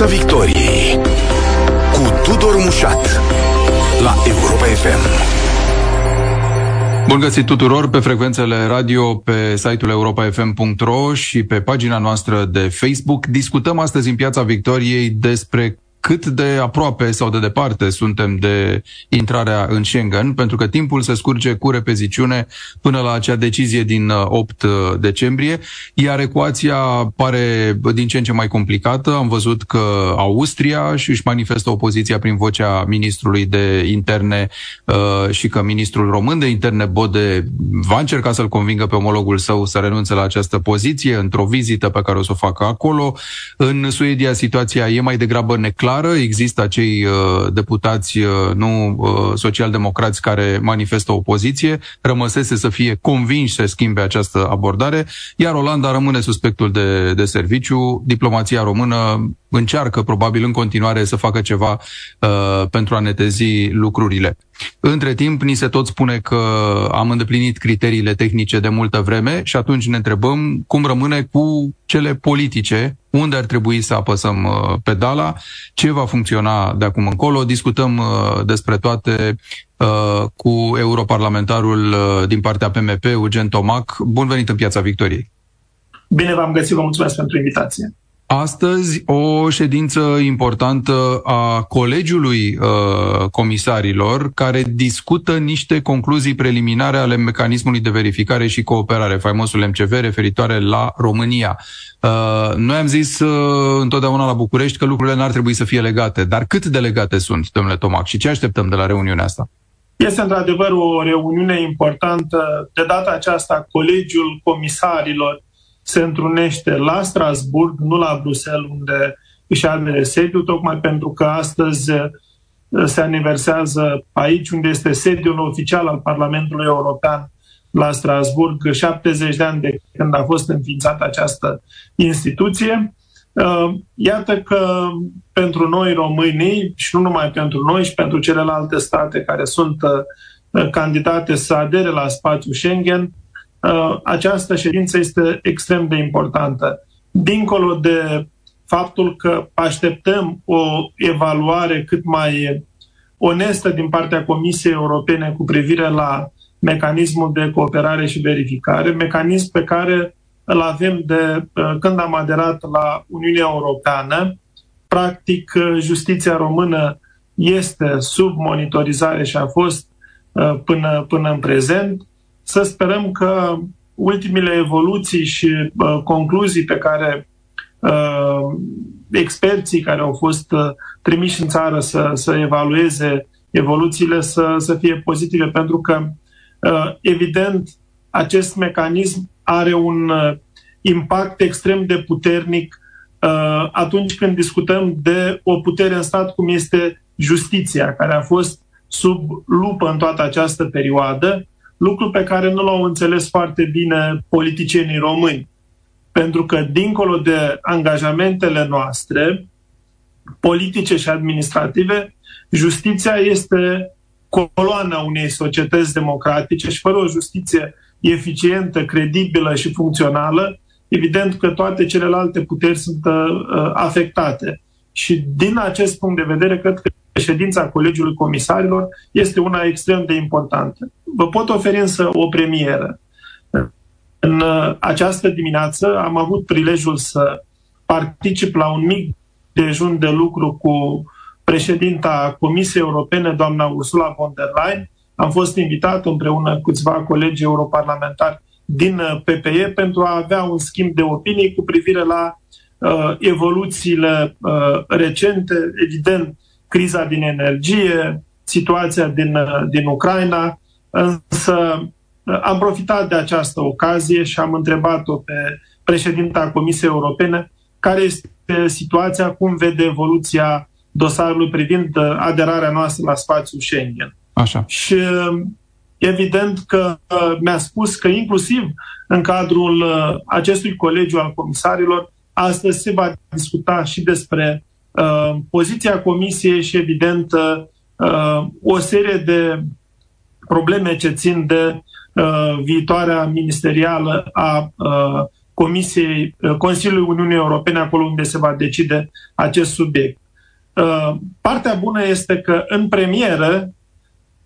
Piața Victoriei cu Tudor Mușat la Europa FM. Bun găsit tuturor pe frecvențele radio, pe site-ul europafm.ro și pe pagina noastră de Facebook. Discutăm astăzi în Piața Victoriei despre cât de aproape sau de departe suntem de intrarea în Schengen, pentru că timpul se scurge cu repeziciune până la acea decizie din 8 uh, uh, decembrie, iar ecuația pare din ce în ce mai complicată. Am văzut că Austria își manifestă opoziția prin vocea ministrului de interne uh, și că ministrul român de interne Bode va încerca să-l convingă pe omologul său să renunțe la această poziție într-o vizită pe care o să o facă acolo. În Suedia situația e mai degrabă neclară clară. Există acei uh, deputați uh, nu uh, socialdemocrați care manifestă opoziție. Rămăsese să fie convinși să schimbe această abordare, iar Olanda rămâne suspectul de, de serviciu. Diplomația română încearcă probabil în continuare să facă ceva uh, pentru a netezi lucrurile. Între timp, ni se tot spune că am îndeplinit criteriile tehnice de multă vreme și atunci ne întrebăm cum rămâne cu cele politice, unde ar trebui să apăsăm uh, pedala, ce va funcționa de acum încolo. Discutăm uh, despre toate uh, cu europarlamentarul uh, din partea PMP, Eugen Tomac. Bun venit în Piața Victoriei! Bine v-am găsit, vă mulțumesc pentru invitație. Astăzi o ședință importantă a Colegiului uh, Comisarilor care discută niște concluzii preliminare ale mecanismului de verificare și cooperare, faimosul MCV, referitoare la România. Uh, noi am zis uh, întotdeauna la București că lucrurile n-ar trebui să fie legate, dar cât de legate sunt, domnule Tomac, și ce așteptăm de la reuniunea asta? Este într-adevăr o reuniune importantă. De data aceasta, Colegiul Comisarilor se întrunește la Strasburg, nu la Bruxelles, unde își are sediul, tocmai pentru că astăzi uh, se aniversează aici, unde este sediul oficial al Parlamentului European, la Strasburg, 70 de ani de când a fost înființată această instituție. Uh, iată că pentru noi românii, și nu numai pentru noi, și pentru celelalte state care sunt uh, candidate să adere la spațiul Schengen, Uh, această ședință este extrem de importantă. Dincolo de faptul că așteptăm o evaluare cât mai onestă din partea Comisiei Europene cu privire la mecanismul de cooperare și verificare, mecanism pe care îl avem de uh, când am aderat la Uniunea Europeană. Practic, uh, justiția română este sub monitorizare și a fost până, până în prezent să sperăm că ultimile evoluții și uh, concluzii pe care uh, experții care au fost uh, trimiși în țară să, să evalueze evoluțiile să, să fie pozitive, pentru că, uh, evident, acest mecanism are un uh, impact extrem de puternic uh, atunci când discutăm de o putere în stat cum este justiția, care a fost sub lupă în toată această perioadă lucru pe care nu l-au înțeles foarte bine politicienii români. Pentru că, dincolo de angajamentele noastre, politice și administrative, justiția este coloana unei societăți democratice și fără o justiție eficientă, credibilă și funcțională, evident că toate celelalte puteri sunt uh, afectate. Și din acest punct de vedere, cred că ședința Colegiului Comisarilor este una extrem de importantă. Vă pot oferi însă o premieră. În uh, această dimineață am avut prilejul să particip la un mic dejun de lucru cu președinta Comisiei Europene, doamna Ursula von der Leyen. Am fost invitat împreună cu câțiva colegi europarlamentari din uh, PPE pentru a avea un schimb de opinii cu privire la uh, evoluțiile uh, recente, evident, criza din energie, situația din, uh, din Ucraina, însă uh, am profitat de această ocazie și am întrebat-o pe președinta Comisiei Europene care este situația, cum vede evoluția dosarului privind uh, aderarea noastră la spațiul Schengen. Așa. Și evident că mi-a spus că inclusiv în cadrul acestui colegiu al comisarilor, astăzi se va discuta și despre Uh, poziția Comisiei și, evident, uh, o serie de probleme ce țin de uh, viitoarea ministerială a Comisiei Consiliului Uniunii Europene, acolo unde se va decide acest subiect. Partea bună este că în premieră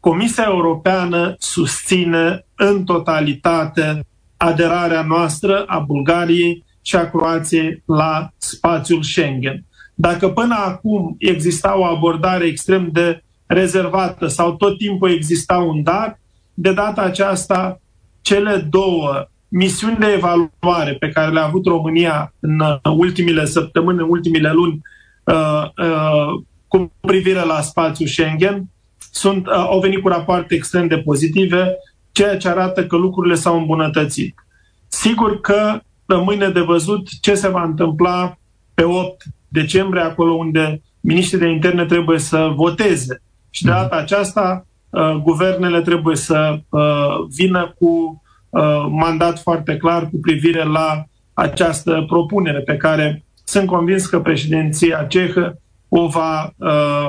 Comisia Europeană susține în totalitate aderarea noastră a Bulgariei și a Croației la spațiul Schengen. Dacă până acum exista o abordare extrem de rezervată sau tot timpul exista un dar, de data aceasta cele două misiuni de evaluare pe care le-a avut România în ultimile săptămâni, în ultimile luni, uh, uh, cu privire la spațiul Schengen, sunt, uh, au venit cu rapoarte extrem de pozitive, ceea ce arată că lucrurile s-au îmbunătățit. Sigur că rămâne de văzut ce se va întâmpla pe 8 decembrie, acolo unde miniștrii de interne trebuie să voteze. Și de mhm. data aceasta, uh, guvernele trebuie să uh, vină cu uh, mandat foarte clar cu privire la această propunere pe care sunt convins că președinția cehă o va uh,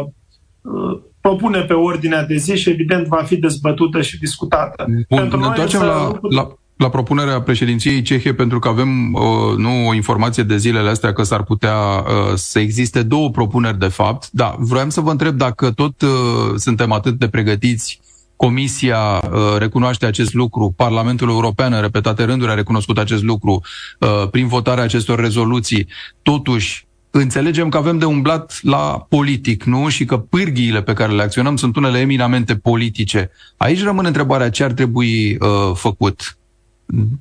uh, propune pe ordinea de zi și evident va fi dezbătută și discutată. Bun, Pentru ne întoarcem la, la, la propunerea președinției cehe pentru că avem uh, nu o informație de zilele astea că s-ar putea uh, să existe două propuneri de fapt. Da, vreau să vă întreb dacă tot uh, suntem atât de pregătiți Comisia uh, recunoaște acest lucru, Parlamentul European în repetate rânduri a recunoscut acest lucru uh, prin votarea acestor rezoluții. Totuși, înțelegem că avem de umblat la politic, nu? Și că pârghiile pe care le acționăm sunt unele eminamente politice. Aici rămâne întrebarea ce ar trebui uh, făcut.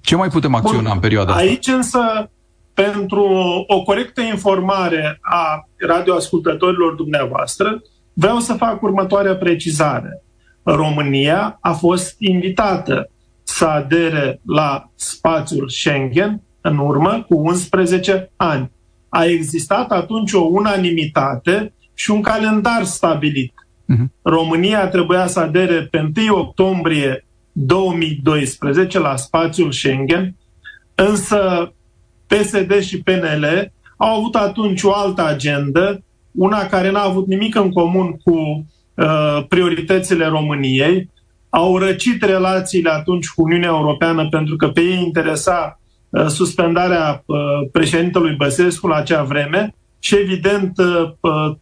Ce mai putem acționa Bun, în perioada asta? Aici însă, pentru o corectă informare a radioascultătorilor dumneavoastră, vreau să fac următoarea precizare. România a fost invitată să adere la spațiul Schengen în urmă cu 11 ani. A existat atunci o unanimitate și un calendar stabilit. Uh-huh. România trebuia să adere pe 1 octombrie 2012 la spațiul Schengen, însă PSD și PNL au avut atunci o altă agendă, una care n-a avut nimic în comun cu uh, prioritățile României, au răcit relațiile atunci cu Uniunea Europeană pentru că pe ei interesa uh, suspendarea uh, președintelui Băsescu la acea vreme și evident uh, uh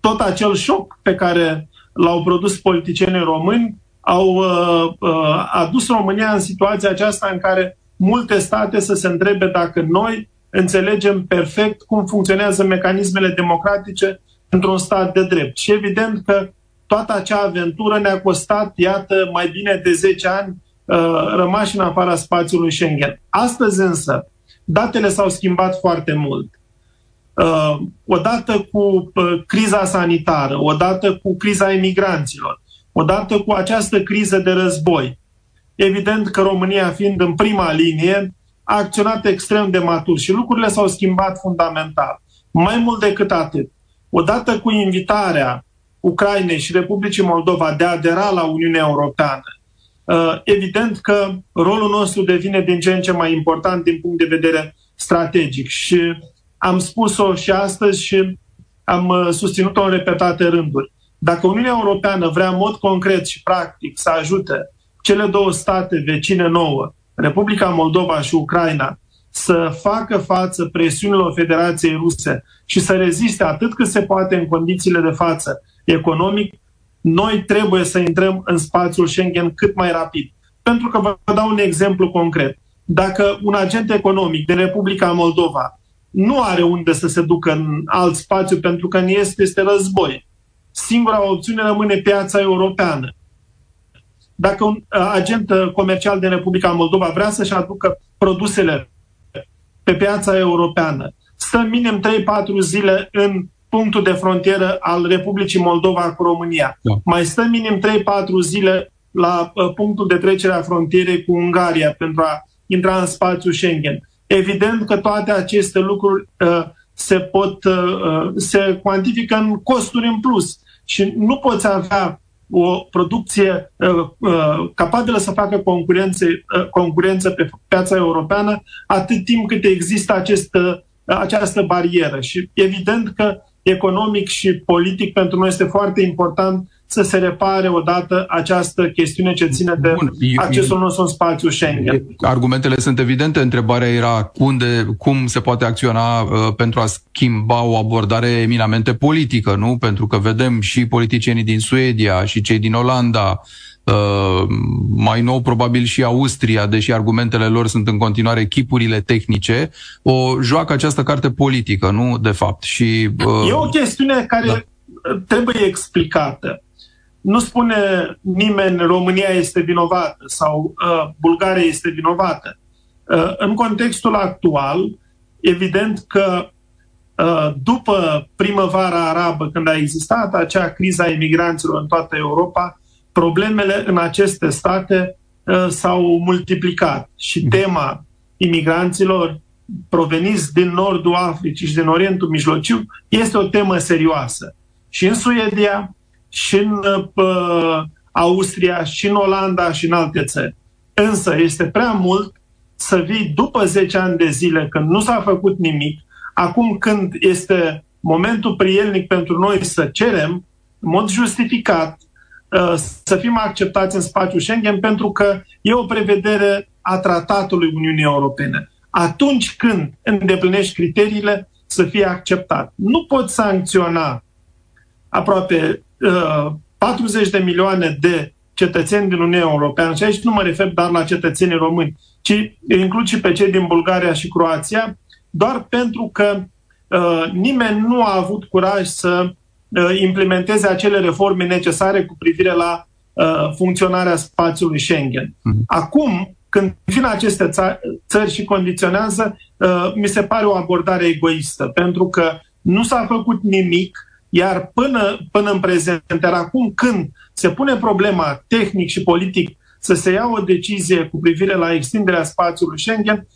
tot acel șoc pe care l-au produs politicienii români au uh, uh, adus România în situația aceasta în care multe state să se întrebe dacă noi înțelegem perfect cum funcționează mecanismele democratice într-un stat de drept. Și evident că toată acea aventură ne-a costat, iată, mai bine de 10 ani uh, rămași în afara spațiului Schengen. Astăzi însă, datele s-au schimbat foarte mult. Uh, odată cu uh, criza sanitară, odată cu criza emigranților, odată cu această criză de război. Evident că România, fiind în prima linie, a acționat extrem de matur și lucrurile s-au schimbat fundamental. Mai mult decât atât, odată cu invitarea Ucrainei și Republicii Moldova de a adera la Uniunea Europeană, uh, evident că rolul nostru devine din ce în ce mai important din punct de vedere strategic și am spus-o și astăzi și am uh, susținut-o în repetate rânduri. Dacă Uniunea Europeană vrea în mod concret și practic să ajute cele două state vecine nouă, Republica Moldova și Ucraina, să facă față presiunilor Federației Ruse și să reziste atât cât se poate în condițiile de față economic, noi trebuie să intrăm în spațiul Schengen cât mai rapid. Pentru că vă dau un exemplu concret. Dacă un agent economic din Republica Moldova nu are unde să se ducă în alt spațiu pentru că în este este război, singura opțiune rămâne piața europeană. Dacă un uh, agent uh, comercial din Republica Moldova vrea să-și aducă produsele pe piața europeană, stă minim 3-4 zile în punctul de frontieră al Republicii Moldova cu România. Da. Mai stă minim 3-4 zile la uh, punctul de trecere a frontierei cu Ungaria pentru a intra în spațiul Schengen. Evident că toate aceste lucruri uh, se pot uh, se cuantifică în costuri în plus și nu poți avea o producție uh, uh, capabilă să facă concurență, uh, concurență pe piața europeană atât timp cât există acest, uh, această barieră. Și evident că economic și politic pentru noi este foarte important să se repare odată această chestiune ce ține de Bun, accesul nostru în spațiu Schengen. Argumentele sunt evidente. Întrebarea era unde, cum se poate acționa uh, pentru a schimba o abordare eminamente politică, nu? Pentru că vedem și politicienii din Suedia și cei din Olanda Uh, mai nou probabil și Austria, deși argumentele lor sunt în continuare echipurile tehnice, o joacă această carte politică, nu de fapt. Și, uh, e o chestiune care da. trebuie explicată. Nu spune nimeni România este vinovată sau uh, Bulgaria este vinovată. Uh, în contextul actual, evident că uh, după primăvara arabă, când a existat acea criza a imigranților în toată Europa, problemele în aceste state uh, s-au multiplicat și mhm. tema imigranților proveniți din nordul Africii și din Orientul Mijlociu este o temă serioasă. Și în Suedia, și în uh, Austria, și în Olanda, și în alte țări. Însă este prea mult să vii după 10 ani de zile când nu s-a făcut nimic, acum când este momentul prielnic pentru noi să cerem, în mod justificat, Uh, să fim acceptați în spațiul Schengen pentru că e o prevedere a tratatului Uniunii Europene. Atunci când îndeplinești criteriile, să fie acceptat. Nu poți sancționa aproape uh, 40 de milioane de cetățeni din Uniunea Europeană, și aici nu mă refer doar la cetățenii români, ci includ și pe cei din Bulgaria și Croația, doar pentru că uh, nimeni nu a avut curaj să Uh, implementeze acele reforme necesare cu privire la uh, funcționarea spațiului Schengen. Mhm. Acum, când vin aceste țări și condiționează, uh, mi se pare o abordare egoistă, pentru că nu s-a făcut nimic, iar până, până în prezent, iar acum când se pune problema tehnic și politic să se ia o decizie cu privire la extinderea spațiului Schengen,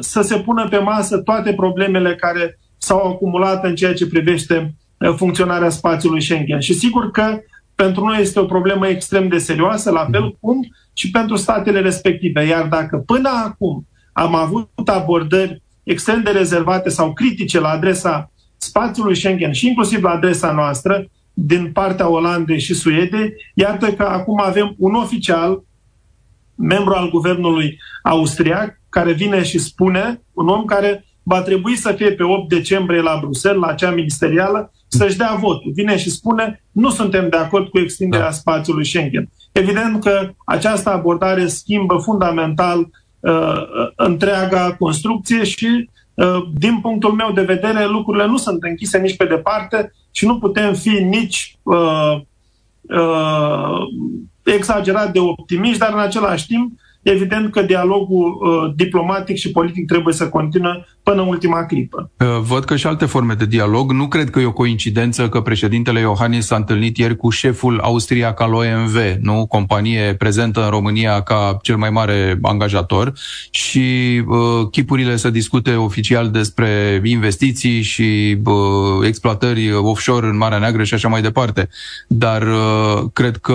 să se pună pe masă toate problemele care s-au acumulat în ceea ce privește Uh, funcționarea spațiului Schengen. Și sigur că pentru noi este o problemă extrem de serioasă, la fel mhm. cum și pentru statele respective. Iar dacă până acum am avut abordări extrem de rezervate sau critice la adresa spațiului Schengen și inclusiv la adresa noastră, din partea Olandei și Suediei, iată că acum avem un oficial, membru al guvernului austriac, care vine și spune, un om care va trebui să fie pe 8 decembrie la Bruxelles, la cea ministerială, să-și dea votul. Vine și spune, nu suntem de acord cu extinderea da. spațiului Schengen. Evident că această abordare schimbă fundamental uh, întreaga construcție și, uh, din punctul meu de vedere, lucrurile nu sunt închise nici pe departe și nu putem fi nici uh, uh, exagerat de optimiști, dar în același timp evident că dialogul uh, diplomatic și politic trebuie să continue până în ultima clipă. Uh, văd că și alte forme de dialog. Nu cred că e o coincidență că președintele Iohannis s-a întâlnit ieri cu șeful austriac al OMV, nu? companie prezentă în România ca cel mai mare angajator și uh, chipurile să discute oficial despre investiții și uh, exploatări offshore în Marea Neagră și așa mai departe. Dar uh, cred că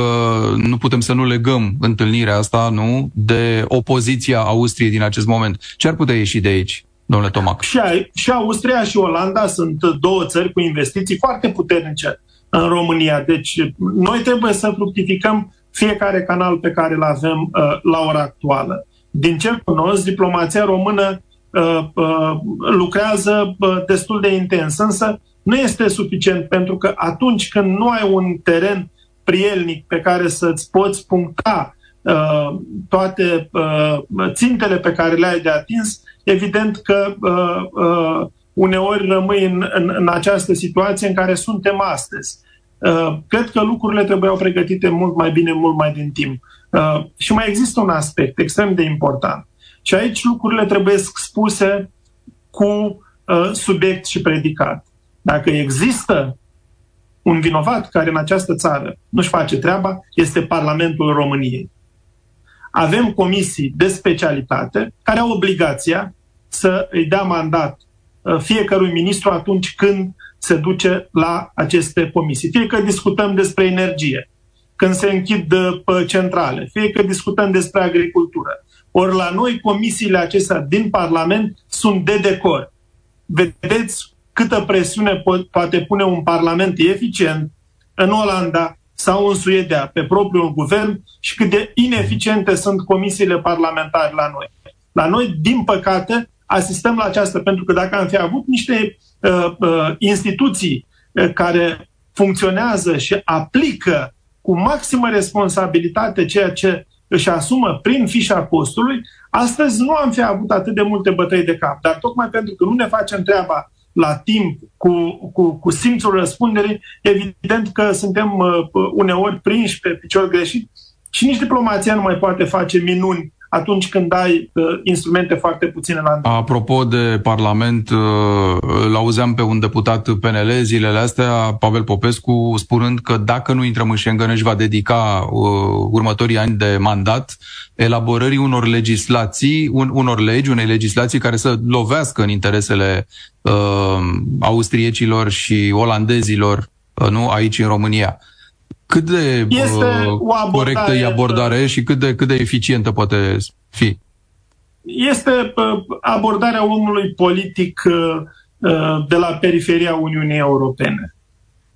nu putem să nu legăm întâlnirea asta, nu, de opoziția Austriei din acest moment. Ce ar putea ieși de aici? Domnule Tomac. Și, și Austria și Olanda sunt două țări cu investiții foarte puternice în România. Deci noi trebuie să fructificăm fiecare canal pe care îl avem uh, la ora actuală. Din ce cunosc, diplomația română uh, uh, lucrează uh, destul de intens, însă nu este suficient pentru că atunci când nu ai un teren prielnic pe care să-ți poți puncta uh, toate uh, țintele pe care le-ai de atins, evident că uh, uh, uneori rămâi în, în, în această situație în care suntem astăzi. Uh, cred că lucrurile trebuiau pregătite mult mai bine, mult mai din timp. Uh, și mai există un aspect extrem de important. Și aici lucrurile trebuie spuse cu uh, subiect și predicat. Dacă există un vinovat care în această țară nu-și face treaba, este Parlamentul României. Avem comisii de specialitate care au obligația să îi dea mandat uh, fiecărui ministru atunci când se duce la aceste comisii. Fie că discutăm despre energie, când se închid uh, centrale, fie că discutăm despre agricultură. Ori la noi comisiile acestea din Parlament sunt de decor. Vedeți câtă presiune po- poate pune un Parlament eficient în Olanda sau în Suedia pe propriul guvern și cât de ineficiente sunt comisiile parlamentare la noi. La noi, din păcate, asistăm la aceasta, pentru că dacă am fi avut niște uh, uh, instituții uh, care funcționează și aplică cu maximă responsabilitate ceea ce își asumă prin fișa postului, astăzi nu am fi avut atât de multe bătăi de cap. Dar tocmai pentru că nu ne facem treaba la timp, cu, cu, cu simțul răspunderii, evident că suntem uh, uneori prinși pe picior greșit și nici diplomația nu mai poate face minuni atunci când ai uh, instrumente foarte puține la îndemână. Apropo de Parlament, uh, îl auzeam pe un deputat PNL zilele astea, Pavel Popescu, spunând că dacă nu intrăm în Schengen își va dedica uh, următorii ani de mandat elaborării unor legislații, un, unor legi, unei legislații care să lovească în interesele uh, austriecilor și olandezilor, uh, nu aici în România. Cât de este uh, o abordare, corectă e abordare și cât de, cât de eficientă poate fi? Este uh, abordarea omului politic uh, uh, de la periferia Uniunii Europene.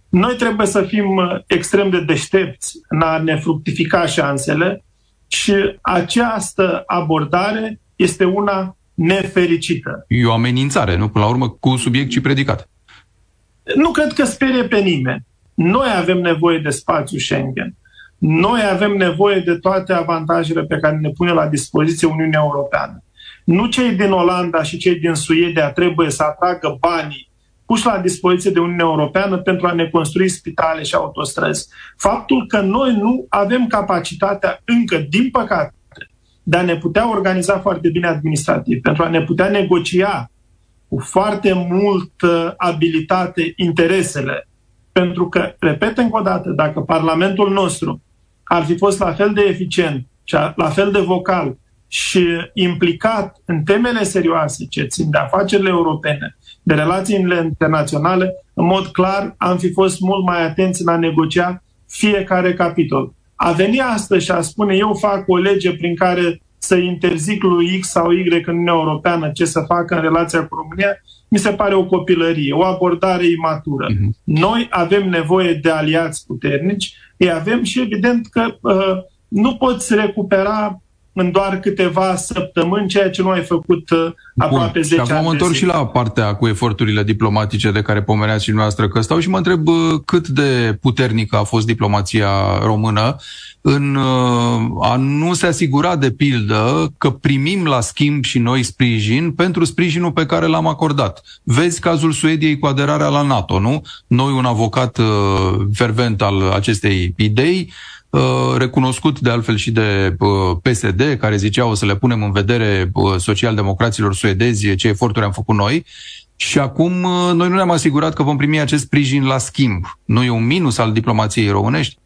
Noi trebuie să fim extrem de deștepți în a ne fructifica șansele și această abordare este una nefericită. E o amenințare, nu? Până la urmă, cu subiect și predicat. Nu cred că sperie pe nimeni. Noi avem nevoie de spațiu Schengen. Noi avem nevoie de toate avantajele pe care ne pune la dispoziție Uniunea Europeană. Nu cei din Olanda și cei din Suedia trebuie să atragă banii puși la dispoziție de Uniunea Europeană pentru a ne construi spitale și autostrăzi. Faptul că noi nu avem capacitatea încă, din păcate, de a ne putea organiza foarte bine administrativ, pentru a ne putea negocia cu foarte multă abilitate interesele pentru că, repet încă o dată, dacă Parlamentul nostru ar fi fost la fel de eficient și la fel de vocal și implicat în temele serioase ce țin de afacerile europene, de relațiile internaționale, în mod clar am fi fost mult mai atenți în a negocia fiecare capitol. A veni astăzi și a spune eu fac o lege prin care să interzic lui X sau Y în Uniunea Europeană ce să facă în relația cu România, mi se pare o copilărie, o abordare imatură. Uh-huh. Noi avem nevoie de aliați puternici, îi avem și evident că uh, nu poți recupera în doar câteva săptămâni, ceea ce nu ai făcut uh, aproape Bun. 10 ani. Și acum mă întorc și la partea cu eforturile diplomatice de care pomeneați și dumneavoastră că stau și mă întreb uh, cât de puternică a fost diplomația română în uh, a nu se asigura de pildă că primim la schimb și noi sprijin pentru sprijinul pe care l-am acordat. Vezi cazul Suediei cu aderarea la NATO, nu? Noi, un avocat fervent al acestei idei, Uh, recunoscut de altfel și de uh, PSD, care zicea o să le punem în vedere uh, socialdemocraților suedezi ce eforturi am făcut noi. Și acum noi nu ne-am asigurat că vom primi acest sprijin la schimb. Nu e un minus al diplomației românești?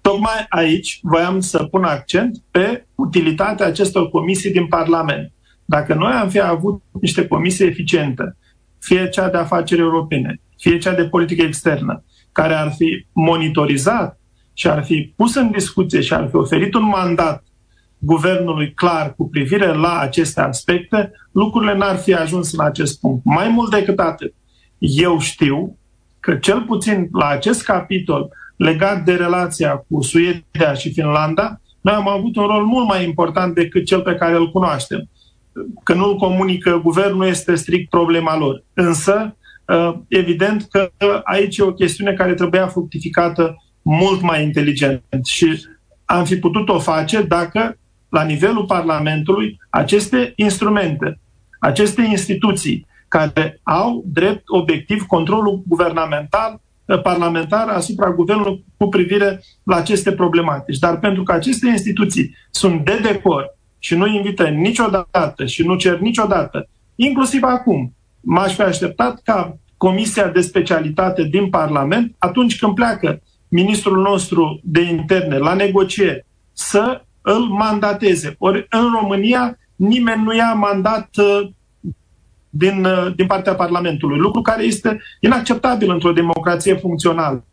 Tocmai aici voiam să pun accent pe utilitatea acestor comisii din Parlament. Dacă noi am fi avut niște comisii eficiente, fie cea de afaceri europene, fie cea de politică externă, care ar fi monitorizat și ar fi pus în discuție și ar fi oferit un mandat guvernului clar cu privire la aceste aspecte, lucrurile n-ar fi ajuns în acest punct. Mai mult decât atât, eu știu că cel puțin la acest capitol legat de relația cu Suedia și Finlanda, noi am avut un rol mult mai important decât cel pe care îl cunoaștem. Că nu-l comunică guvernul este strict problema lor. Însă, evident că aici e o chestiune care trebuia fructificată mult mai inteligent și am fi putut-o face dacă la nivelul Parlamentului aceste instrumente, aceste instituții care au drept obiectiv controlul guvernamental eh, parlamentar asupra guvernului cu privire la aceste problematici. Dar pentru că aceste instituții sunt de decor și nu invită niciodată și nu cer niciodată, inclusiv acum, m-aș fi așteptat ca Comisia de Specialitate din Parlament, atunci când pleacă ministrul nostru de interne la negocieri să îl mandateze. Ori în România nimeni nu ia mandat uh, din, uh, din partea Parlamentului, lucru care este inacceptabil într-o democrație funcțională.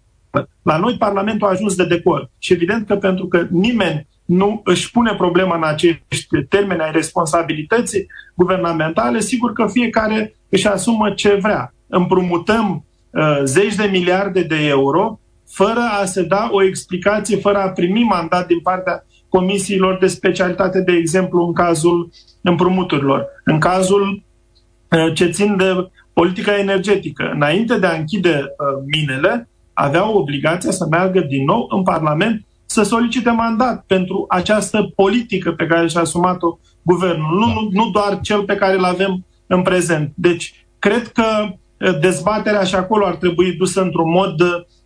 La noi Parlamentul a ajuns de decor și evident că pentru că nimeni nu își pune problema în acești termeni ai responsabilității guvernamentale, sigur că fiecare își asumă ce vrea. Împrumutăm uh, zeci de miliarde de euro fără a se da o explicație, fără a primi mandat din partea comisiilor de specialitate, de exemplu, în cazul împrumuturilor, în cazul uh, ce țin de politica energetică. Înainte de a închide uh, minele, aveau obligația să meargă din nou în Parlament să solicite mandat pentru această politică pe care și-a asumat-o guvernul, nu, nu, nu doar cel pe care îl avem în prezent. Deci, cred că uh, dezbaterea și acolo ar trebui dusă într-un mod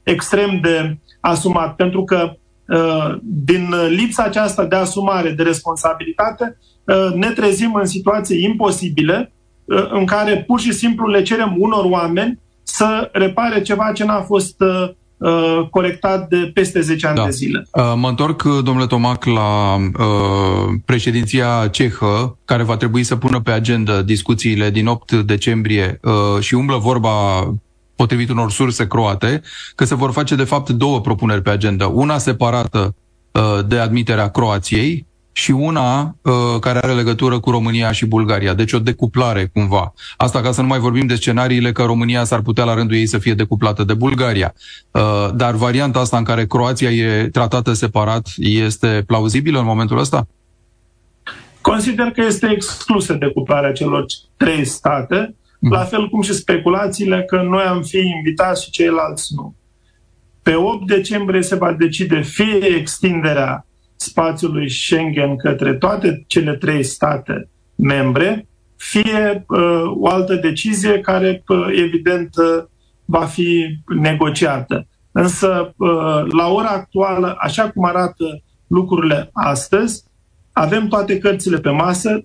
extrem de asumat, pentru că Uh, din lipsa aceasta de asumare de responsabilitate, uh, ne trezim în situații imposibile uh, în care pur și simplu le cerem unor oameni să repare ceva ce n-a fost corectat de peste 10 ani da. de zile. Mă întorc, domnule Tomac, la uh, președinția cehă, care va trebui să pună pe agenda discuțiile din 8 decembrie uh, și umblă vorba potrivit unor surse croate, că se vor face de fapt două propuneri pe agenda. Una separată uh, de admiterea Croației și una uh, care are legătură cu România și Bulgaria. Deci o decuplare cumva. Asta ca să nu mai vorbim de scenariile că România s-ar putea la rândul ei să fie decuplată de Bulgaria. Uh, dar varianta asta în care Croația e tratată separat este plauzibilă în momentul ăsta? Consider că este exclusă decuplarea celor trei state la fel cum și speculațiile că noi am fi invitați și ceilalți nu. Pe 8 decembrie se va decide fie extinderea spațiului Schengen către toate cele trei state membre, fie uh, o altă decizie care, uh, evident, uh, va fi negociată. Însă, uh, la ora actuală, așa cum arată lucrurile astăzi, avem toate cărțile pe masă,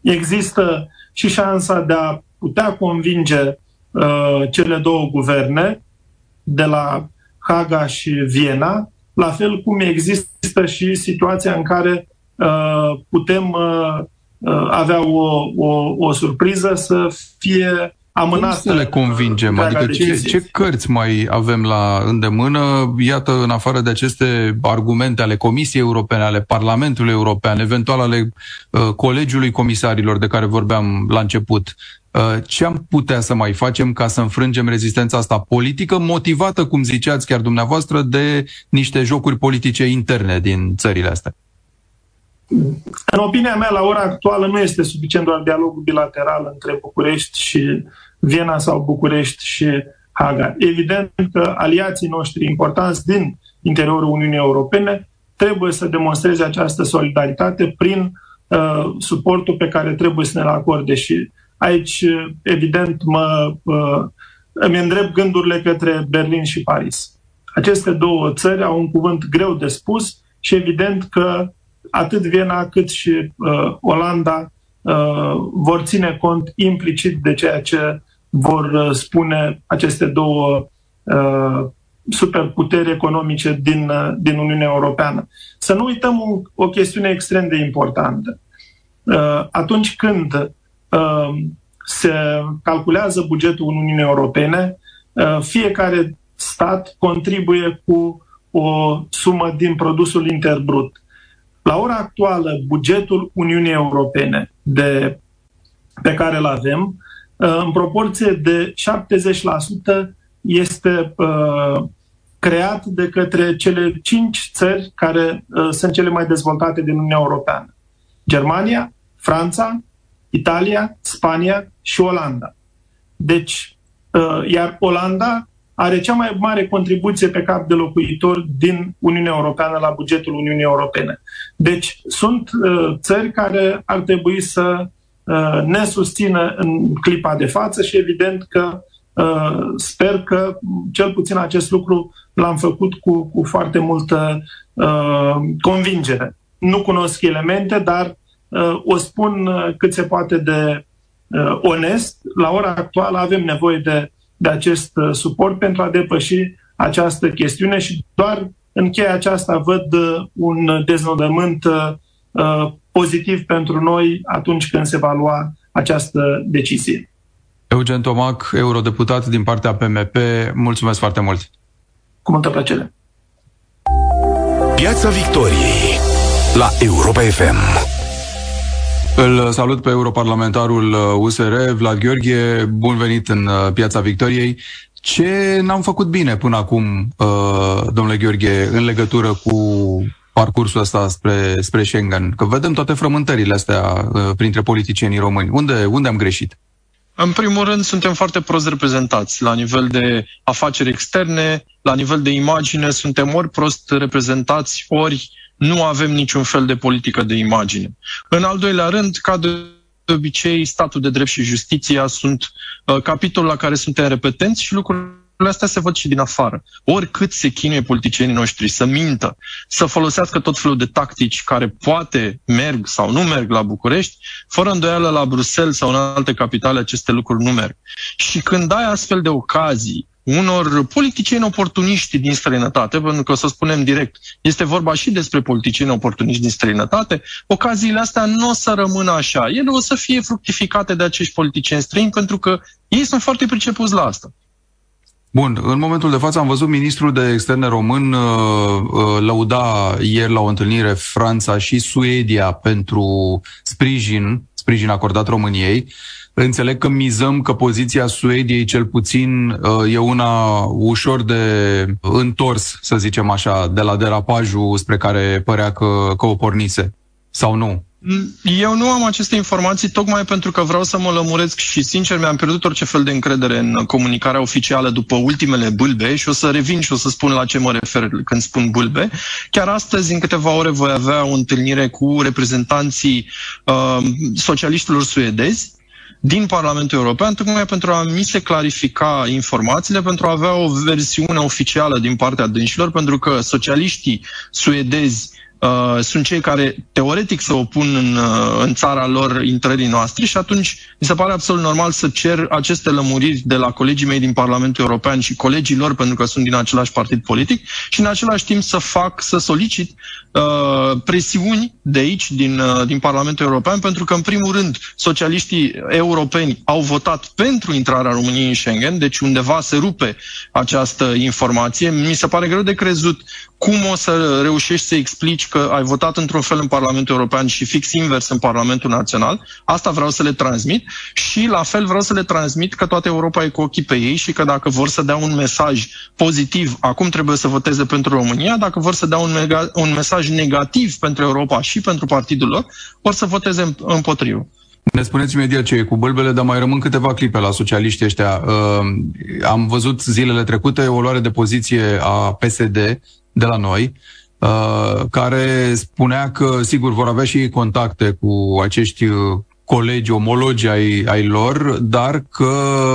există și șansa de a putea convinge uh, cele două guverne de la Haga și Viena, la fel cum există și situația în care uh, putem uh, uh, avea o, o, o surpriză să fie amânată. Cum să le convingem? Adică ce, ce cărți mai avem la îndemână? Iată, în afară de aceste argumente ale Comisiei Europene, ale Parlamentului European, eventual ale uh, Colegiului Comisarilor de care vorbeam la început, Uh, ce am putea să mai facem ca să înfrângem rezistența asta politică, motivată, cum ziceați chiar dumneavoastră, de niște jocuri politice interne din țările astea? În opinia mea, la ora actuală, nu este suficient doar dialogul bilateral între București și Viena sau București și Haga. Evident că aliații noștri importanți din interiorul Uniunii Europene trebuie să demonstreze această solidaritate prin uh, suportul pe care trebuie să ne-l acorde și Aici, evident, mă, îmi îndrept gândurile către Berlin și Paris. Aceste două țări au un cuvânt greu de spus și evident că atât Viena cât și uh, Olanda uh, vor ține cont implicit de ceea ce vor uh, spune aceste două uh, superputeri economice din, uh, din Uniunea Europeană. Să nu uităm o, o chestiune extrem de importantă. Uh, atunci când Um, se calculează bugetul Uniunii Europene, uh, fiecare stat contribuie cu o sumă din produsul interbrut. La ora actuală, bugetul Uniunii Europene de, pe care îl avem, uh, în proporție de 70%, este uh, creat de către cele cinci țări care uh, sunt cele mai dezvoltate din Uniunea Europeană. Germania, Franța, Italia, Spania și Olanda. Deci, uh, iar Olanda are cea mai mare contribuție pe cap de locuitor din Uniunea Europeană la bugetul Uniunii Europene. Deci, sunt uh, țări care ar trebui să uh, ne susțină în clipa de față și evident că sper că cel puțin acest lucru l-am făcut cu, cu foarte multă convingere. Nu cunosc elemente, dar Uh, o spun uh, cât se poate de uh, onest. La ora actuală avem nevoie de, de acest suport pentru a depăși această chestiune și doar în cheia aceasta văd un deznodământ pozitiv pentru noi atunci când se va lua această decizie. Eugen Tomac, eurodeputat din partea PMP, mulțumesc foarte mult! Cu multă plăcere! Piața Victoriei la Europa FM. Îl salut pe europarlamentarul USR, uh, Vlad Gheorghe. Bun venit în uh, Piața Victoriei. Ce n-am făcut bine până acum, uh, domnule Gheorghe, în legătură cu parcursul ăsta spre, spre Schengen? Că vedem toate frământările astea uh, printre politicienii români. Unde, unde am greșit? În primul rând, suntem foarte prost reprezentați la nivel de afaceri externe, la nivel de imagine, suntem ori prost reprezentați, ori nu avem niciun fel de politică de imagine. În al doilea rând, ca de obicei, statul de drept și justiția sunt uh, capitolul la care suntem repetenți și lucrurile astea se văd și din afară. Oricât se chinuie politicienii noștri să mintă, să folosească tot felul de tactici care poate merg sau nu merg la București, fără îndoială la Bruxelles sau în alte capitale aceste lucruri nu merg. Și când ai astfel de ocazii unor politicieni oportuniști din străinătate, pentru că o să spunem direct, este vorba și despre politicieni oportuniști din străinătate, ocaziile astea nu o să rămână așa. Ele o să fie fructificate de acești politicieni străini pentru că ei sunt foarte pricepuți la asta. Bun, în momentul de față am văzut ministrul de externe român uh, uh, lăuda ieri la o întâlnire Franța și Suedia pentru sprijin, sprijin acordat României. Înțeleg că mizăm că poziția Suediei cel puțin uh, e una ușor de întors, să zicem așa, de la derapajul spre care părea că, că o pornise. Sau nu? Eu nu am aceste informații tocmai pentru că vreau să mă lămuresc și sincer mi-am pierdut orice fel de încredere în comunicarea oficială după ultimele bâlbe și o să revin și o să spun la ce mă refer când spun bâlbe. Chiar astăzi, în câteva ore, voi avea o întâlnire cu reprezentanții uh, socialiștilor suedezi din Parlamentul European, tocmai pentru a mi se clarifica informațiile, pentru a avea o versiune oficială din partea dânșilor, pentru că socialiștii suedezi Uh, sunt cei care teoretic se opun în, uh, în țara lor intrării noastre și atunci mi se pare absolut normal să cer aceste lămuriri de la colegii mei din Parlamentul European și colegii lor pentru că sunt din același partid politic și în același timp să fac, să solicit uh, presiuni de aici, din, uh, din Parlamentul European, pentru că în primul rând socialiștii europeni au votat pentru intrarea României în Schengen, deci undeva se rupe această informație. Mi se pare greu de crezut cum o să reușești să explici că ai votat într-un fel în Parlamentul European și fix invers în Parlamentul Național. Asta vreau să le transmit și la fel vreau să le transmit că toată Europa e cu ochii pe ei și că dacă vor să dea un mesaj pozitiv, acum trebuie să voteze pentru România, dacă vor să dea un, mega, un mesaj negativ pentru Europa și pentru partidul lor, vor să voteze împotrivă. Ne spuneți imediat ce e cu bălbele, dar mai rămân câteva clipe la socialiștii ăștia. Uh, am văzut zilele trecute o luare de poziție a PSD de la noi, uh, care spunea că, sigur, vor avea și contacte cu acești uh, colegi, omologi ai, ai lor, dar că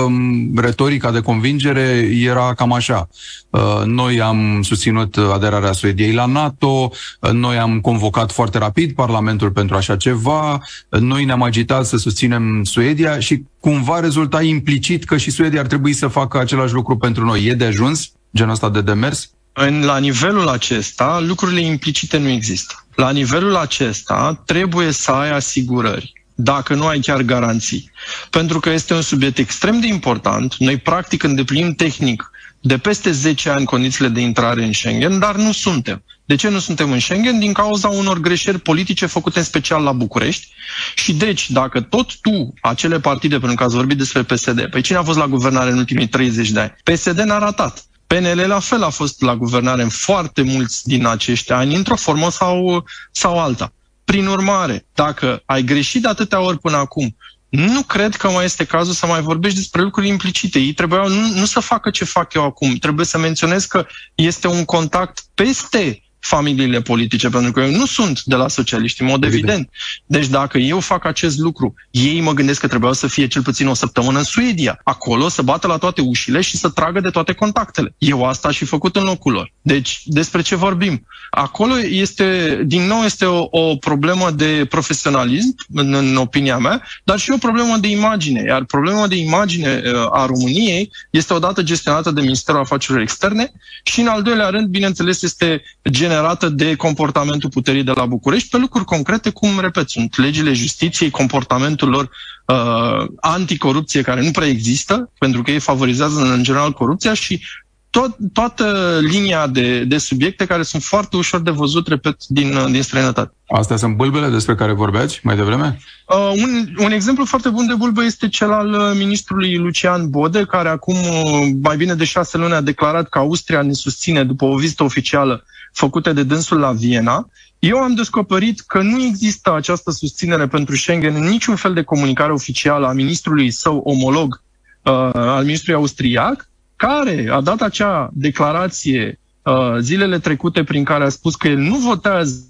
um, retorica de convingere era cam așa. Uh, noi am susținut aderarea Suediei la NATO, noi am convocat foarte rapid Parlamentul pentru așa ceva, noi ne-am agitat să susținem Suedia și cumva rezulta implicit că și Suedia ar trebui să facă același lucru pentru noi. E de ajuns genul ăsta de demers? În, la nivelul acesta, lucrurile implicite nu există. La nivelul acesta, trebuie să ai asigurări dacă nu ai chiar garanții. Pentru că este un subiect extrem de important. Noi, practic, îndeplinim tehnic de peste 10 ani condițiile de intrare în Schengen, dar nu suntem. De ce nu suntem în Schengen? Din cauza unor greșeli politice făcute în special la București. Și deci, dacă tot tu, acele partide, pentru că ați vorbit despre PSD, pe cine a fost la guvernare în ultimii 30 de ani? PSD n-a ratat. PNL la fel a fost la guvernare în foarte mulți din acești ani, într-o formă sau, sau alta. Prin urmare, dacă ai greșit de atâtea ori până acum, nu cred că mai este cazul să mai vorbești despre lucruri implicite. Ei trebuiau nu, nu să facă ce fac eu acum. Trebuie să menționez că este un contact peste familiile politice, pentru că eu nu sunt de la socialiști, în mod evident. evident. Deci dacă eu fac acest lucru, ei mă gândesc că trebuiau să fie cel puțin o săptămână în Suedia, acolo să bată la toate ușile și să tragă de toate contactele. Eu asta aș fi făcut în locul lor. Deci despre ce vorbim? Acolo este, din nou, este o, o problemă de profesionalism, în, în opinia mea, dar și o problemă de imagine. Iar problema de imagine uh, a României este odată gestionată de Ministerul Afacerilor Externe și, în al doilea rând, bineînțeles, este gen generată de comportamentul puterii de la București pe lucruri concrete, cum, repet, sunt legile justiției, comportamentul lor uh, anticorupție care nu prea există, pentru că ei favorizează în general corupția și tot, toată linia de, de subiecte care sunt foarte ușor de văzut, repet, din, din străinătate. Astea sunt bulbele despre care vorbeați mai devreme? Uh, un, un exemplu foarte bun de bulbă este cel al uh, ministrului Lucian Bode, care acum uh, mai bine de șase luni a declarat că Austria ne susține după o vizită oficială făcută de dânsul la Viena. Eu am descoperit că nu există această susținere pentru Schengen în niciun fel de comunicare oficială a ministrului său omolog, uh, al ministrului austriac, care a dat acea declarație uh, zilele trecute prin care a spus că el nu votează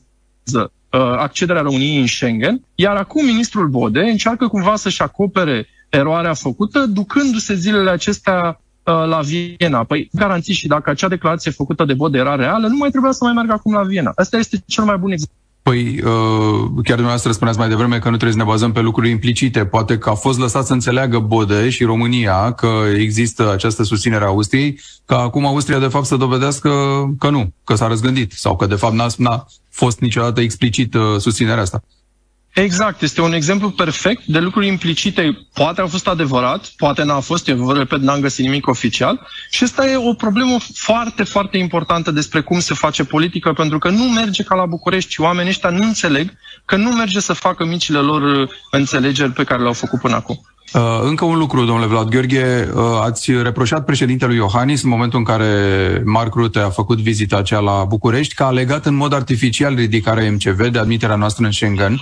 uh, accederea României în Schengen, iar acum ministrul Bode încearcă cumva să-și acopere eroarea făcută, ducându-se zilele acestea uh, la Viena. Păi garanții și dacă acea declarație făcută de Bode era reală, nu mai trebuia să mai meargă acum la Viena. Asta este cel mai bun exemplu. Păi, uh, chiar dumneavoastră spuneați mai devreme că nu trebuie să ne bazăm pe lucruri implicite. Poate că a fost lăsat să înțeleagă Bode și România că există această susținere a Austriei, că acum Austria de fapt să dovedească că nu, că s-a răzgândit sau că de fapt n-a, n-a fost niciodată explicit uh, susținerea asta. Exact, este un exemplu perfect de lucruri implicite. Poate a fost adevărat, poate n-a fost, eu vă repet, n-am găsit nimic oficial. Și asta e o problemă foarte, foarte importantă despre cum se face politică, pentru că nu merge ca la București. Oamenii ăștia nu înțeleg că nu merge să facă micile lor uh, înțelegeri pe care le-au făcut până acum. Uh, încă un lucru, domnule Vlad Gheorghe, uh, ați reproșat președintelui Iohannis în momentul în care Marc Rutte a făcut vizita aceea la București că a legat în mod artificial ridicarea MCV de admiterea noastră în Schengen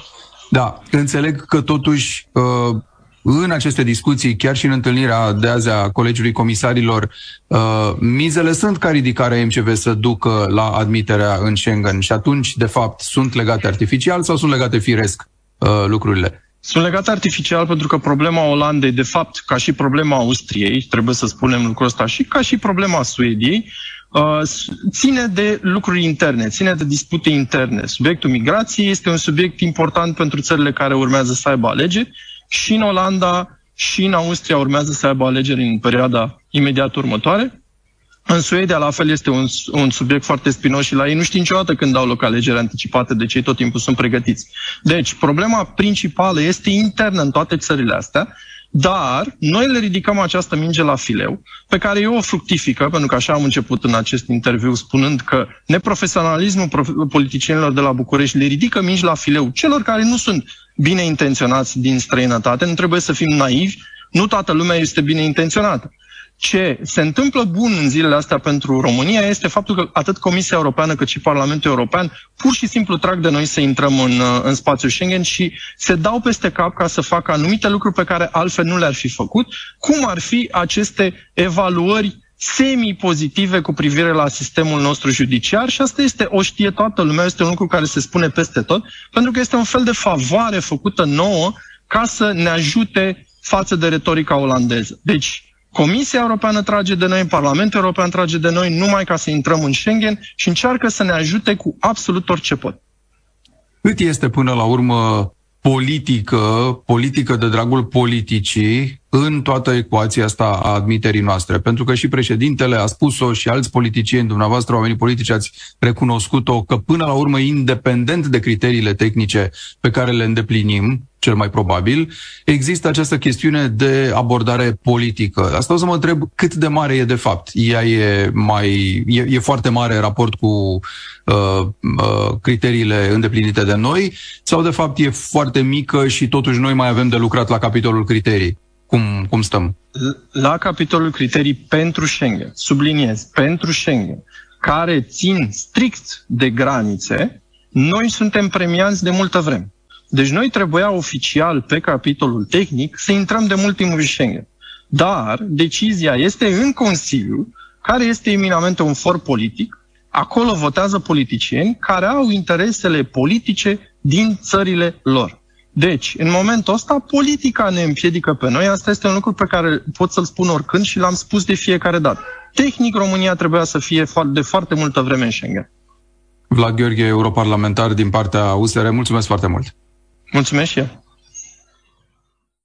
da, înțeleg că totuși uh, în aceste discuții, chiar și în întâlnirea de azi a Colegiului Comisarilor, uh, mizele sunt ca ridicarea MCV să ducă la admiterea în Schengen și atunci, de fapt, sunt legate artificial sau sunt legate firesc uh, lucrurile? Sunt legate artificial pentru că problema Olandei, de fapt, ca și problema Austriei, trebuie să spunem lucrul ăsta, și ca și problema Suediei, Uh, ține de lucruri interne, ține de dispute interne. Subiectul migrației este un subiect important pentru țările care urmează să aibă alegeri și în Olanda și în Austria urmează să aibă alegeri în perioada imediat următoare. În Suedia, la fel, este un, un subiect foarte spinos și la ei nu știu niciodată când au loc alegeri anticipate, deci ei tot timpul sunt pregătiți. Deci, problema principală este internă în toate țările astea dar noi le ridicăm această minge la fileu, pe care eu o fructifică, pentru că așa am început în acest interviu spunând că neprofesionalismul politicienilor de la București le ridică mingi la fileu celor care nu sunt bine intenționați din străinătate, nu trebuie să fim naivi, nu toată lumea este bine intenționată. Ce se întâmplă bun în zilele astea pentru România este faptul că atât Comisia Europeană cât și Parlamentul European pur și simplu trag de noi să intrăm în, în spațiul Schengen și se dau peste cap ca să facă anumite lucruri pe care altfel nu le-ar fi făcut, cum ar fi aceste evaluări semi-pozitive cu privire la sistemul nostru judiciar și asta este, o știe toată lumea, este un lucru care se spune peste tot, pentru că este un fel de favoare făcută nouă ca să ne ajute față de retorica olandeză. Deci, Comisia Europeană trage de noi, Parlamentul European trage de noi numai ca să intrăm în Schengen și încearcă să ne ajute cu absolut orice pot. Cât este până la urmă politică, politică de dragul politicii în toată ecuația asta a admiterii noastre. Pentru că și președintele a spus-o și alți politicieni, dumneavoastră, oamenii politici, ați recunoscut-o că până la urmă, independent de criteriile tehnice pe care le îndeplinim, cel mai probabil, există această chestiune de abordare politică. Asta o să mă întreb cât de mare e de fapt. Ea e, mai, e, e foarte mare în raport cu uh, uh, criteriile îndeplinite de noi sau de fapt e foarte mică și totuși noi mai avem de lucrat la capitolul criterii? Cum, cum stăm? La capitolul criterii pentru Schengen, subliniez, pentru Schengen, care țin strict de granițe, noi suntem premianți de multă vreme. Deci noi trebuia oficial pe capitolul tehnic să intrăm de mult timp în Schengen. Dar decizia este în Consiliu, care este eminamente un for politic, acolo votează politicieni care au interesele politice din țările lor. Deci, în momentul ăsta, politica ne împiedică pe noi. Asta este un lucru pe care pot să-l spun oricând și l-am spus de fiecare dată. Tehnic, România trebuia să fie de foarte multă vreme în Schengen. Vlad Gheorghe, europarlamentar din partea USR, mulțumesc foarte mult! Mulțumesc și eu!